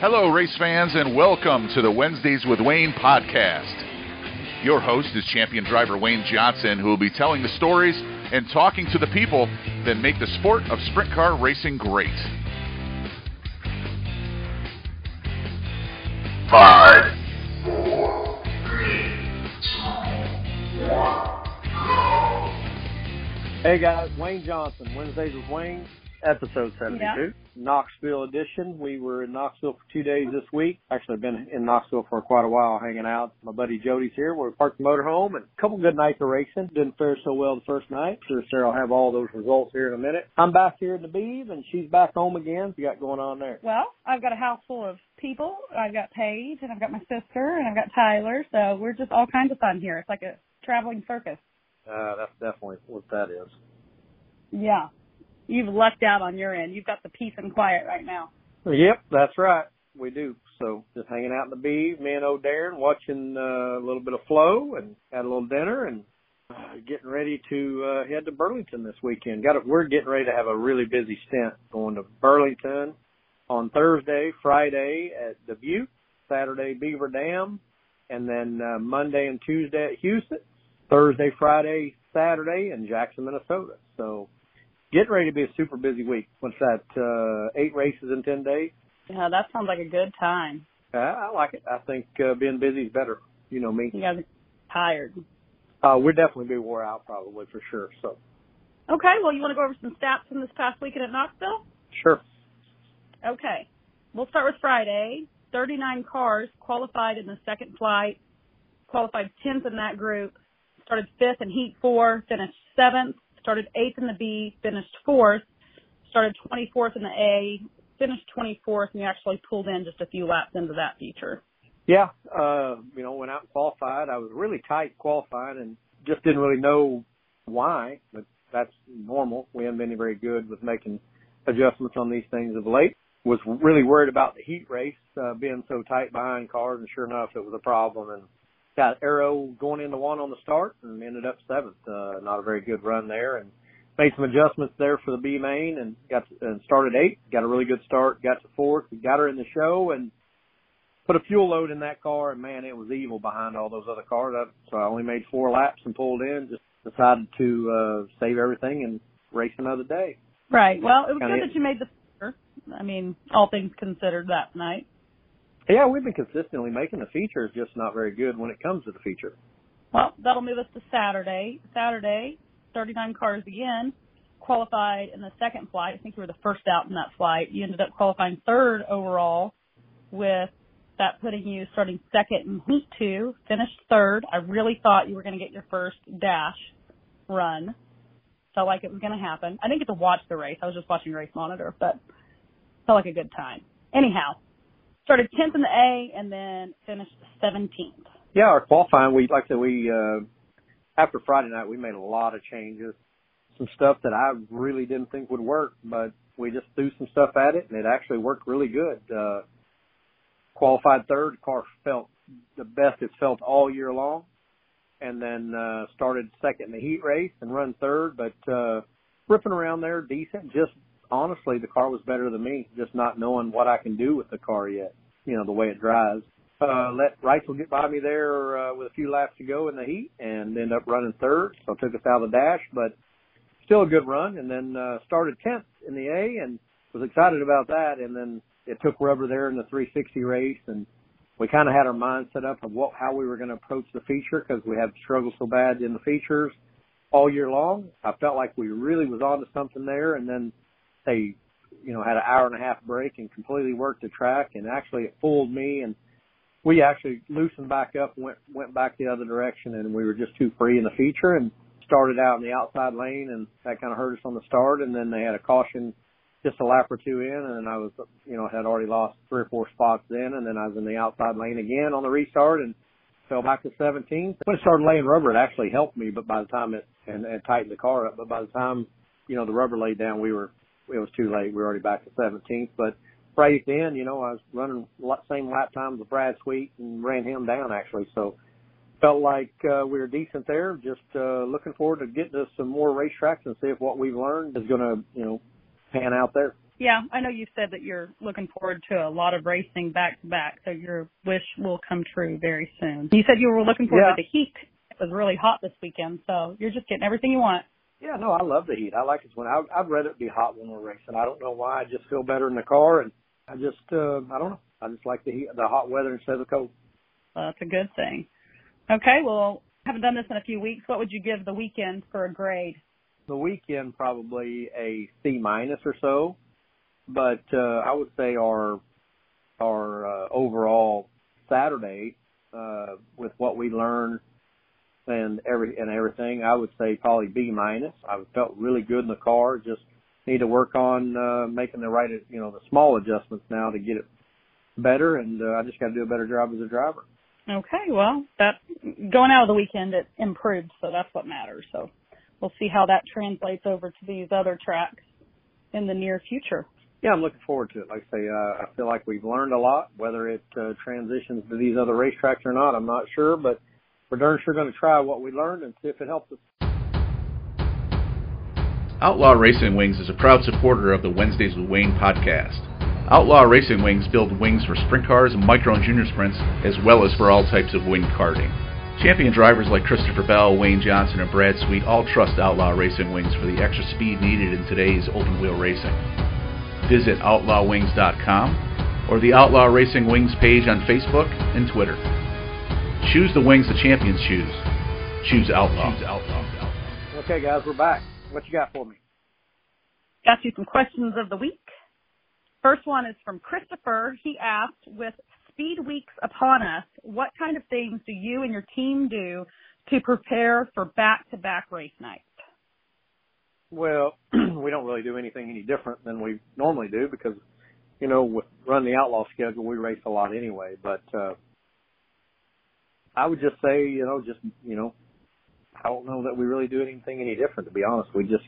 Hello, race fans, and welcome to the Wednesdays with Wayne podcast. Your host is champion driver Wayne Johnson, who will be telling the stories and talking to the people that make the sport of sprint car racing great. Five, four, three, two, one, go. Hey guys, Wayne Johnson, Wednesdays with Wayne, episode 72, Yeah. Knoxville edition. We were in Knoxville for two days this week. Actually, I've been in Knoxville for quite a while hanging out. My buddy Jody's here. We parked the motorhome and a couple good nights of racing. Didn't fare so well the first night. Sure Sarah will have all those results here in a minute. I'm back here in the Beeve and she's back home again. What you got going on there? Well, I've got a house full of people. I've got Paige and I've got my sister and I've got Tyler. So we're just all kinds of fun here. It's like a traveling circus. Uh, that's definitely what that is. Yeah. You've lucked out on your end. You've got the peace and quiet right now. Yep, that's right. We do. So just hanging out in the Beeve, me and O'Darren watching uh, a little bit of flow and had a little dinner and uh, getting ready to uh, head to Burlington this weekend. Got a, we're getting ready to have a really busy stint going to Burlington on Thursday, Friday at the Dubuque, Saturday Beaver Dam, and then uh, Monday and Tuesday at Huset's, Thursday, Friday, Saturday in Jackson, Minnesota. So getting ready to be a super busy week. What's that? Uh, eight races in ten days. Yeah, that sounds like a good time. Uh, I like it. I think uh, being busy is better. You know me. You guys are tired. Uh, we'll definitely be wore out probably for sure. So Okay, well, you want to go over some stats from this past weekend at Knoxville? sure. Okay. We'll start with Friday. 39 cars qualified in the second flight, qualified 10th in that group, started fifth in heat four, finished seventh, started eighth in the B, finished fourth, started 24th in the A, finished 24th, and we actually pulled in just a few laps into that feature. Yeah. Uh, you know, went out and qualified. I was really tight qualifying and just didn't really know why, but that's normal. We haven't been very good with making adjustments on these things of late. Was really worried about the heat race, uh, being so tight behind cars and sure enough it was a problem and got arrow going into one on the start and ended up seventh. Uh, not a very good run there and made some adjustments there for the B main and got to, and started eighth. Got a really good start. Got to fourth. Got her in the show and put a fuel load in that car and man, it was evil behind all those other cars. I, so I only made four laps and pulled in. Just decided to uh, save everything and race another day. Right. Well, it was Kinda- good that you made the. I mean, all things considered that night. Yeah, we've been consistently making the features, just not very good when it comes to the feature. Well, that'll move us to Saturday. Saturday, 39 cars again, qualified in the second flight. I think you were the first out in that flight. You ended up qualifying third overall with that putting you starting second in heat two, finished third. I really thought you were going to get your first dash run. Felt like it was going to happen. I didn't get to watch the race. I was just watching race monitor, but felt like a good time. Anyhow, started 10th in the A and then finished 17th. Yeah, our qualifying, we like I said, we uh, after Friday night, we made a lot of changes, some stuff that I really didn't think would work, but we just threw some stuff at it, and it actually worked really good. Uh, qualified third, car felt the best it's felt all year long, and then uh, started second in the heat race and run third, but uh, ripping around there decent. Just honestly, the car was better than me, just not knowing what I can do with the car yet. You know the way it drives uh, let Reutzel get by me there uh, with a few laps to go in the heat and ended up running third. So took us out of the dash, but still a good run. And then uh, started 10th in the A and was excited about that. And then it took rubber there in the 360 race and we kind of had our mind set up of what, how we were going to approach the feature because we have struggled so bad in the features all year long. I felt like we really was onto something there and then they, you know, had an hour and a half break and completely worked the track and actually it fooled me and we actually loosened back up, went went back the other direction, and we were just too free in the feature and started out in the outside lane, and that kind of hurt us on the start. And then they had a caution just a lap or two in, and I was, you know, had already lost three or four spots then, and then I was in the outside lane again on the restart and fell back to 17th. When it started laying rubber, it actually helped me, but by the time it and, and tightened the car up, but by the time you know the rubber laid down, we were it was too late. We were already back to 17th, but race in, you know, I was running same lap times with Brad Sweet and ran him down actually. So felt like uh, we were decent there. Just uh, looking forward to getting to some more racetracks and see if what we've learned is going to, you know, pan out there. Yeah, I know you said that you're looking forward to a lot of racing back to back, so your wish will come true very soon. You said you were looking forward Yeah. to the heat. It was really hot this weekend, so you're just getting everything you want. Yeah, no, I love the heat. I like it when I, I'd rather it be hot when we're racing. I don't know why. I just feel better in the car, and I just, uh, I don't know. I just like the heat, the hot weather instead of the cold. So that's a good thing. Okay, well, haven't done this in a few weeks. What would you give the weekend for a grade? The weekend probably a C minus or so, but uh, I would say our our uh, overall Saturday uh, with what we learned and every and everything, I would say probably B minus. I felt really good in the car. Just need to work on uh, making the right, you know, the small adjustments now to get it better, and uh, I just got to do a better job as a driver. Okay, well, that going out of the weekend it improved, so that's what matters. So we'll see how that translates over to these other tracks in the near future. Yeah, I'm looking forward to it. Like I say, uh, I feel like we've learned a lot. Whether it uh, transitions to these other racetracks or not, I'm not sure, but we're darn sure going to try what we learned and see if it helps us. Outlaw Racing Wings is a proud supporter of the Wednesdays with Wayne podcast. Outlaw Racing Wings build wings for sprint cars and micro and junior sprints, as well as for all types of wing karting. Champion drivers like Christopher Bell, Wayne Johnson, and Brad Sweet all trust Outlaw Racing Wings for the extra speed needed in today's open wheel racing. Visit OutlawWings.com or the Outlaw Racing Wings page on Facebook and Twitter. Choose the wings the champions choose. Choose Outlaw. Choose Outlaw. Okay, guys, we're back. What you got for me? Got you some questions of the week. First one is from Christopher. He asked, with speed weeks upon us, what kind of things do you and your team do to prepare for back-to-back race nights? Well, we don't really do anything any different than we normally do because, you know, with running the outlaw schedule, we race a lot anyway. But uh, I would just say, you know, just you know, I don't know that we really do anything any different. To be honest, we just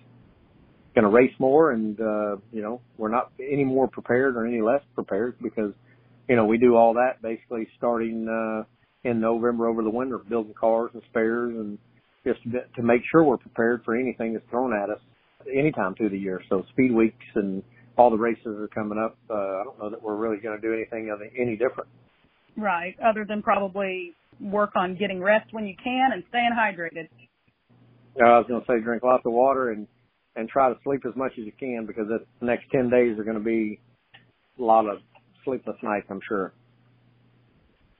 going to race more, and uh, you know, we're not any more prepared or any less prepared because, you know, we do all that basically starting uh, in November over the winter, building cars and spares and just to make sure we're prepared for anything that's thrown at us anytime through the year. So speed weeks and all the races are coming up. Uh, I don't know that we're really going to do anything any different. Right, other than probably work on getting rest when you can and staying hydrated. Uh, I was going to say drink lots of water and and try to sleep as much as you can because the next ten days are going to be a lot of sleepless nights. I'm sure.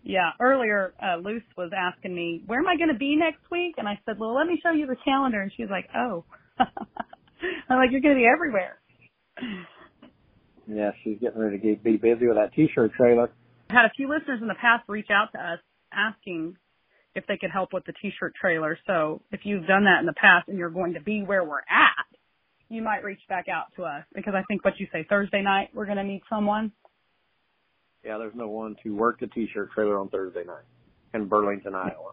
Yeah, earlier uh, Luce was asking me, where am I going to be next week? And I said, well, let me show you the calendar. And she's like, oh. I'm like, you're going to be everywhere. Yeah, she's getting ready to get, be busy with that t-shirt trailer. I had a few listeners in the past reach out to us asking if they could help with the t-shirt trailer. So if you've done that in the past and you're going to be where we're at, you might reach back out to us because I think what you say Thursday night we're going to need someone. Yeah, there's no one to work the t-shirt trailer on Thursday night in Burlington, Iowa.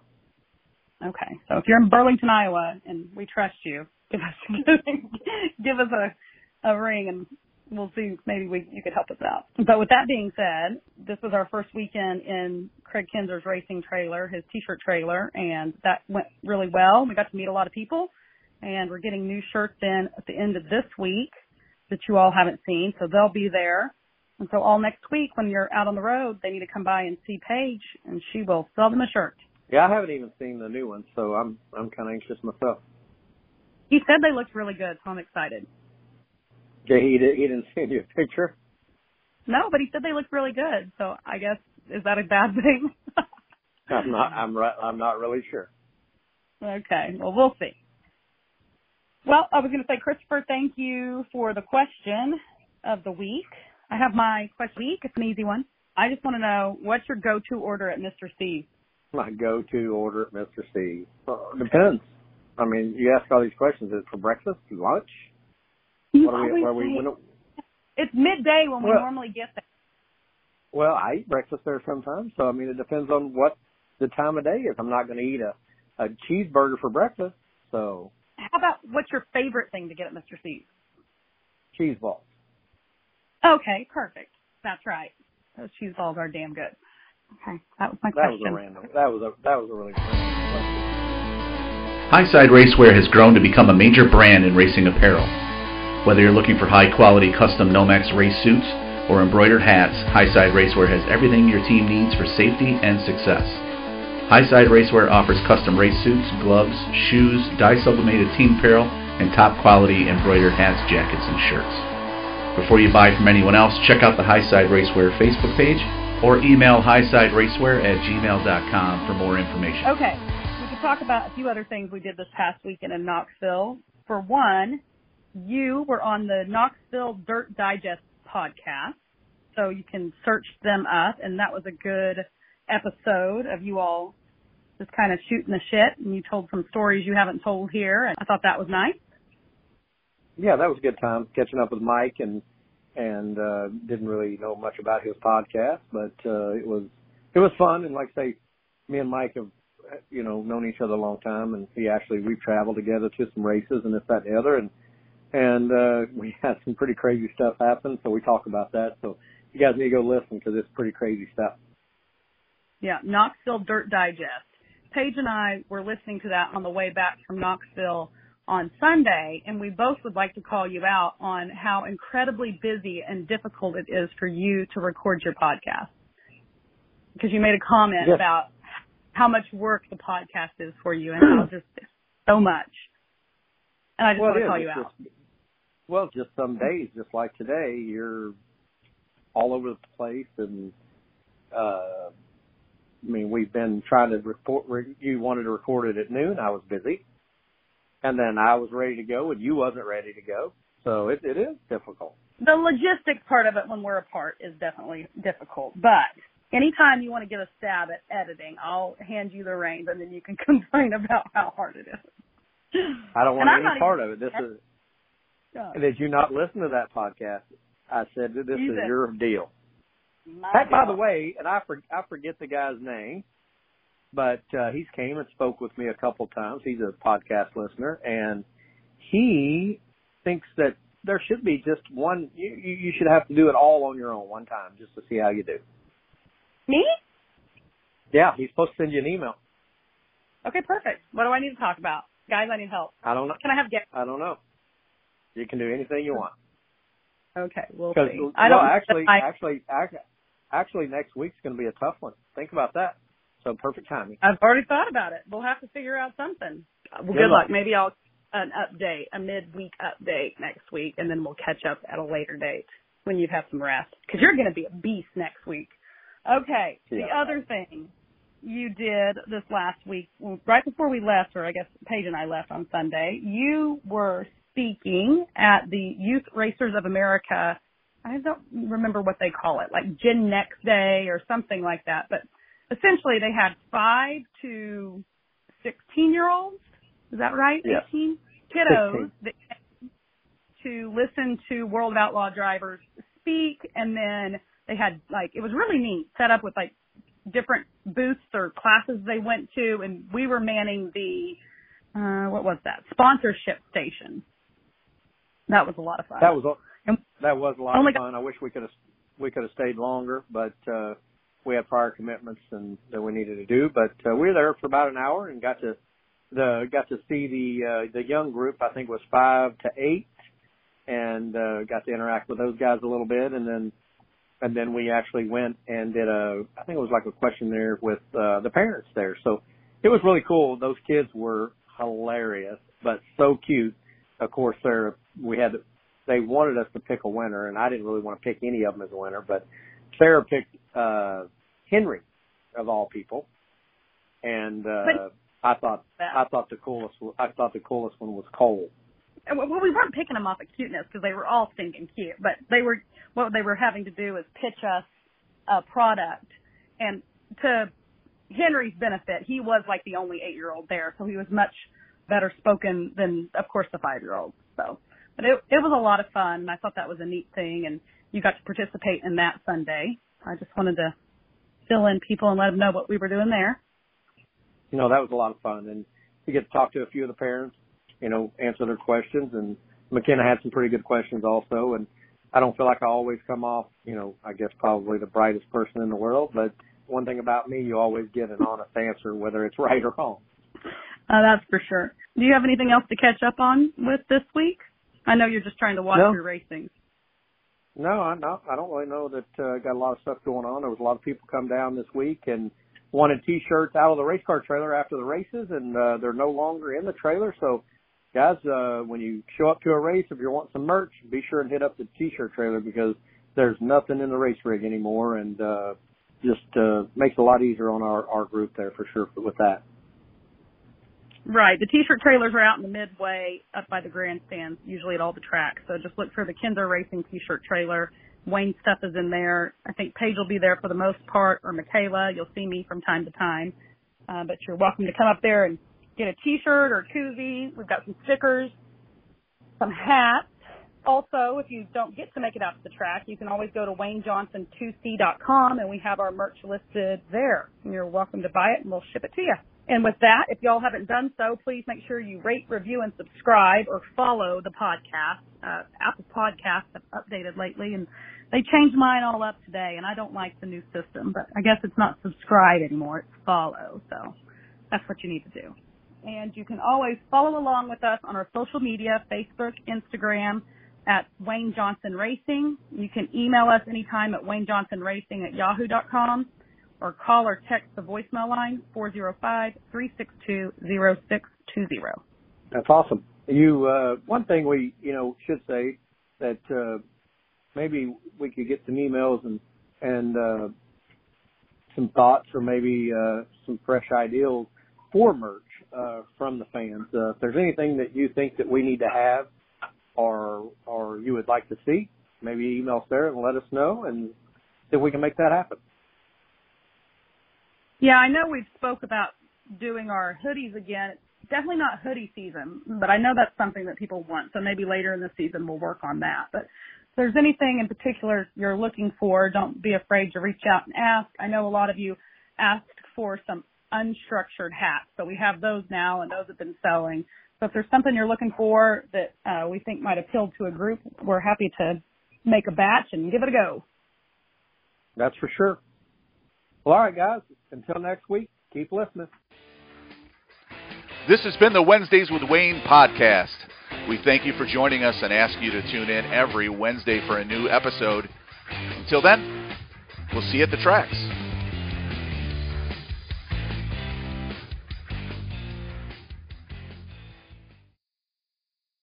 Okay, so if you're in Burlington, Iowa, and we trust you, give us give us a a ring and we'll see maybe we you could help us out. But with that being said, this was our first weekend in Kraig Kinser's racing trailer, his t-shirt trailer, and that went really well. We got to meet a lot of people, and we're getting new shirts in at the end of this week that you all haven't seen, so they'll be there. And so all next week when you're out on the road, they need to come by and see Paige, and she will sell them a shirt. Yeah, I haven't even seen the new ones, so I'm I'm kind of anxious myself. He said they looked really good, so I'm excited. He, did, he didn't send you a picture. No, but he said they looked really good. So I guess is that a bad thing? I'm not. I'm right. I'm not really sure. okay. Well, we'll see. Well, I was going to say, Christopher, thank you for the question of the week. I have my question week. It's an easy one. I just want to know what's your go-to order at Mr. C's? My go-to order at Mr. C. Uh, depends. I mean, you ask all these questions. Is it for breakfast, lunch? You What are we? What are we say- it's midday when we Well- normally get there. well, I eat breakfast there sometimes. So I mean, it depends on what the time of day is. I'm not going to eat a a cheeseburger for breakfast. So How about what's your favorite thing to get at Mr. C's? cheese balls. Okay, perfect. That's right. Those cheese balls are damn good. Okay, that was my That was a random. That was a that was a really random question. Highside Racewear has grown to become a major brand in racing apparel. Whether you're looking for high quality custom Nomex race suits or embroidered hats, Highside Racewear has everything your team needs for safety and success. Highside Racewear offers custom race suits, gloves, shoes, dye sublimated team apparel, and top quality embroidered hats, jackets, and shirts. Before you buy from anyone else, check out the Highside Racewear Facebook page or email highsideracewear at gmail.com for more information. Okay, we could talk about a few other things we did this past weekend in Knoxville. For one, you were on the Knoxville Dirt Digest podcast, so you can search them up, and that was a good episode of you all just kind of shooting the shit, and you told some stories you haven't told here, and I thought that was nice. Yeah, that was a good time catching up with Mike and and uh didn't really know much about his podcast, but uh it was it was fun and like I say, me and Mike have you know known each other a long time and he actually we've traveled together to some races and this that and the other and and uh we had some pretty crazy stuff happen so we talk about that so you guys need to go listen because it's pretty crazy stuff. Yeah, Knoxville Dirt Digest. Paige and I were listening to that on the way back from Knoxville on Sunday, and we both would like to call you out on how incredibly busy and difficult it is for you to record your podcast. Because you made a comment Yes. about how much work the podcast is for you and how just so much. And I just well, want to call is. you It's out. just- well, just some days, just like today, you're all over the place, and uh, I mean, we've been trying to report. You wanted to record it at noon. I was busy, and then I was ready to go, and you wasn't ready to go. So it, it is difficult. the logistics part of it when we're apart is definitely difficult. But anytime you want to get a stab at editing, I'll hand you the reins and then you can complain about how hard it is. I don't want any part even- of it. This is. Yeah. Did you not listen to that podcast? I said that this You is your deal. My Hey, by the way, and I for, I forget the guy's name, but uh, he's came and spoke with me a couple times. He's a podcast listener, and he thinks that there should be just one. You you you should have to do it all on your own one time just to see how you do. Me? Yeah, he's supposed to send you an email. Okay, perfect. What do I need to talk about? Guys, I need help. I don't know. Can I have guests? I don't know. You can do anything you want. Okay, we'll see. well, I don't actually, I, actually, ac- actually, next week's going to be a tough one. Think about that. So perfect timing. I've already thought about it. We'll have to figure out something. Well, good, Good luck. luck. Maybe I'll an update, a midweek update next week, and then we'll catch up at a later date when you've had some rest. Because you're going to be a beast next week. Okay. The other thing you did this last week, right before we left, or I guess Paige and I left on Sunday, you were speaking at the Youth Racers of America. I don't remember what they call it, like Gen Next Day or something like that. But essentially, they had five to sixteen year olds. Is that right? Yes. Eighteen kiddos 16. that to listen to World Outlaw drivers speak, and then they had like it was really neat, set up with like different booths or classes they went to, and we were manning the uh what was that sponsorship station. That was a lot of fun. That was a- that was a lot Only of fun. I wish we could have we could have stayed longer, but uh, we had prior commitments and that we needed to do. But uh, we were there for about an hour and got to the got to see the uh, the young group. I think it was five to eight, and uh, got to interact with those guys a little bit, and then and then we actually went and did a I think it was like a questionnaire with uh, the parents there. So it was really cool. Those kids were hilarious, but so cute. Of course, they're we had they wanted us to pick a winner, and I didn't really want to pick any of them as a winner, but Sarah picked uh Henry of all people, and uh But- I thought I thought the coolest I thought the coolest one was Cole. Well, we weren't picking them off of cuteness because they were all stinking cute, but they were what they were having to do is pitch us a product, and to Henry's benefit, he was like the only eight year old there, so he was much better spoken than, of course, the five year old. So, but it it was a lot of fun, and I thought that was a neat thing, and you got to participate in that Sunday. I just wanted to fill in people and let them know what we were doing there. You know that was a lot of fun, and you get to talk to a few of the parents, you know, answer their questions, and McKenna had some pretty good questions also, and I don't feel like I always come off, you know, I guess probably the brightest person in the world, but one thing about me, you always get an honest answer, whether it's right or wrong. Uh, that's for sure. Do you have anything else to catch up on with this week? I know you're just trying to watch No. your racing. No, I'm not. I don't really know that. Uh, got a lot of stuff going on. There was a lot of people come down this week and wanted T-shirts out of the race car trailer after the races, and uh, they're no longer in the trailer. So, guys, uh, when you show up to a race, if you want some merch, be sure and hit up the T-shirt trailer because there's nothing in the race rig anymore, and uh, just uh, makes it a lot easier on our our group there for sure with that. Right. The t-shirt trailers are out in the midway up by the grandstands, usually at all the tracks. So just look for the Kinser Racing t-shirt trailer. Wayne stuff is in there. I think Paige will be there for the most part, or Michaela. You'll see me from time to time. Uh, but you're welcome to come up there and get a t-shirt or a koozie. We've got some stickers, some hats. Also, if you don't get to make it out to the track, you can always go to WayneJohnson2C.com and we have our merch listed there. And you're welcome to buy it and we'll ship it to you. And with that, if y'all haven't done so, please make sure you rate, review, and subscribe or follow the podcast. Uh, Apple Podcasts have updated lately and they changed mine all up today and I don't like the new system, but I guess it's not subscribe anymore, it's follow. So that's what you need to do. And you can always follow along with us on our social media, Facebook, Instagram, at Wayne Johnson Racing. You can email us anytime at waynejohnsonracing at yahoo.com or call or text the voicemail line 405-362-0620. That's awesome. You uh one thing we, you know, should say that uh maybe we could get some emails and and uh some thoughts or maybe uh some fresh ideas for merch uh from the fans. Uh, if there's anything that you think that we need to have or or you would like to see, maybe email there and let us know and see if we can make that happen. Yeah, I know we've spoke about doing our hoodies again. It's definitely not hoodie season, but I know that's something that people want. So maybe later in the season we'll work on that. But if there's anything in particular you're looking for, don't be afraid to reach out and ask. I know a lot of you asked for some unstructured hats, so we have those now and those have been selling. So if there's something you're looking for that uh, we think might appeal to a group, we're happy to make a batch and give it a go. That's for sure. Well, all right, guys. Until next week, keep listening. This has been the Wednesdays with Wayne podcast. We thank you for joining us and ask you to tune in every Wednesday for a new episode. Until then, we'll see you at the tracks.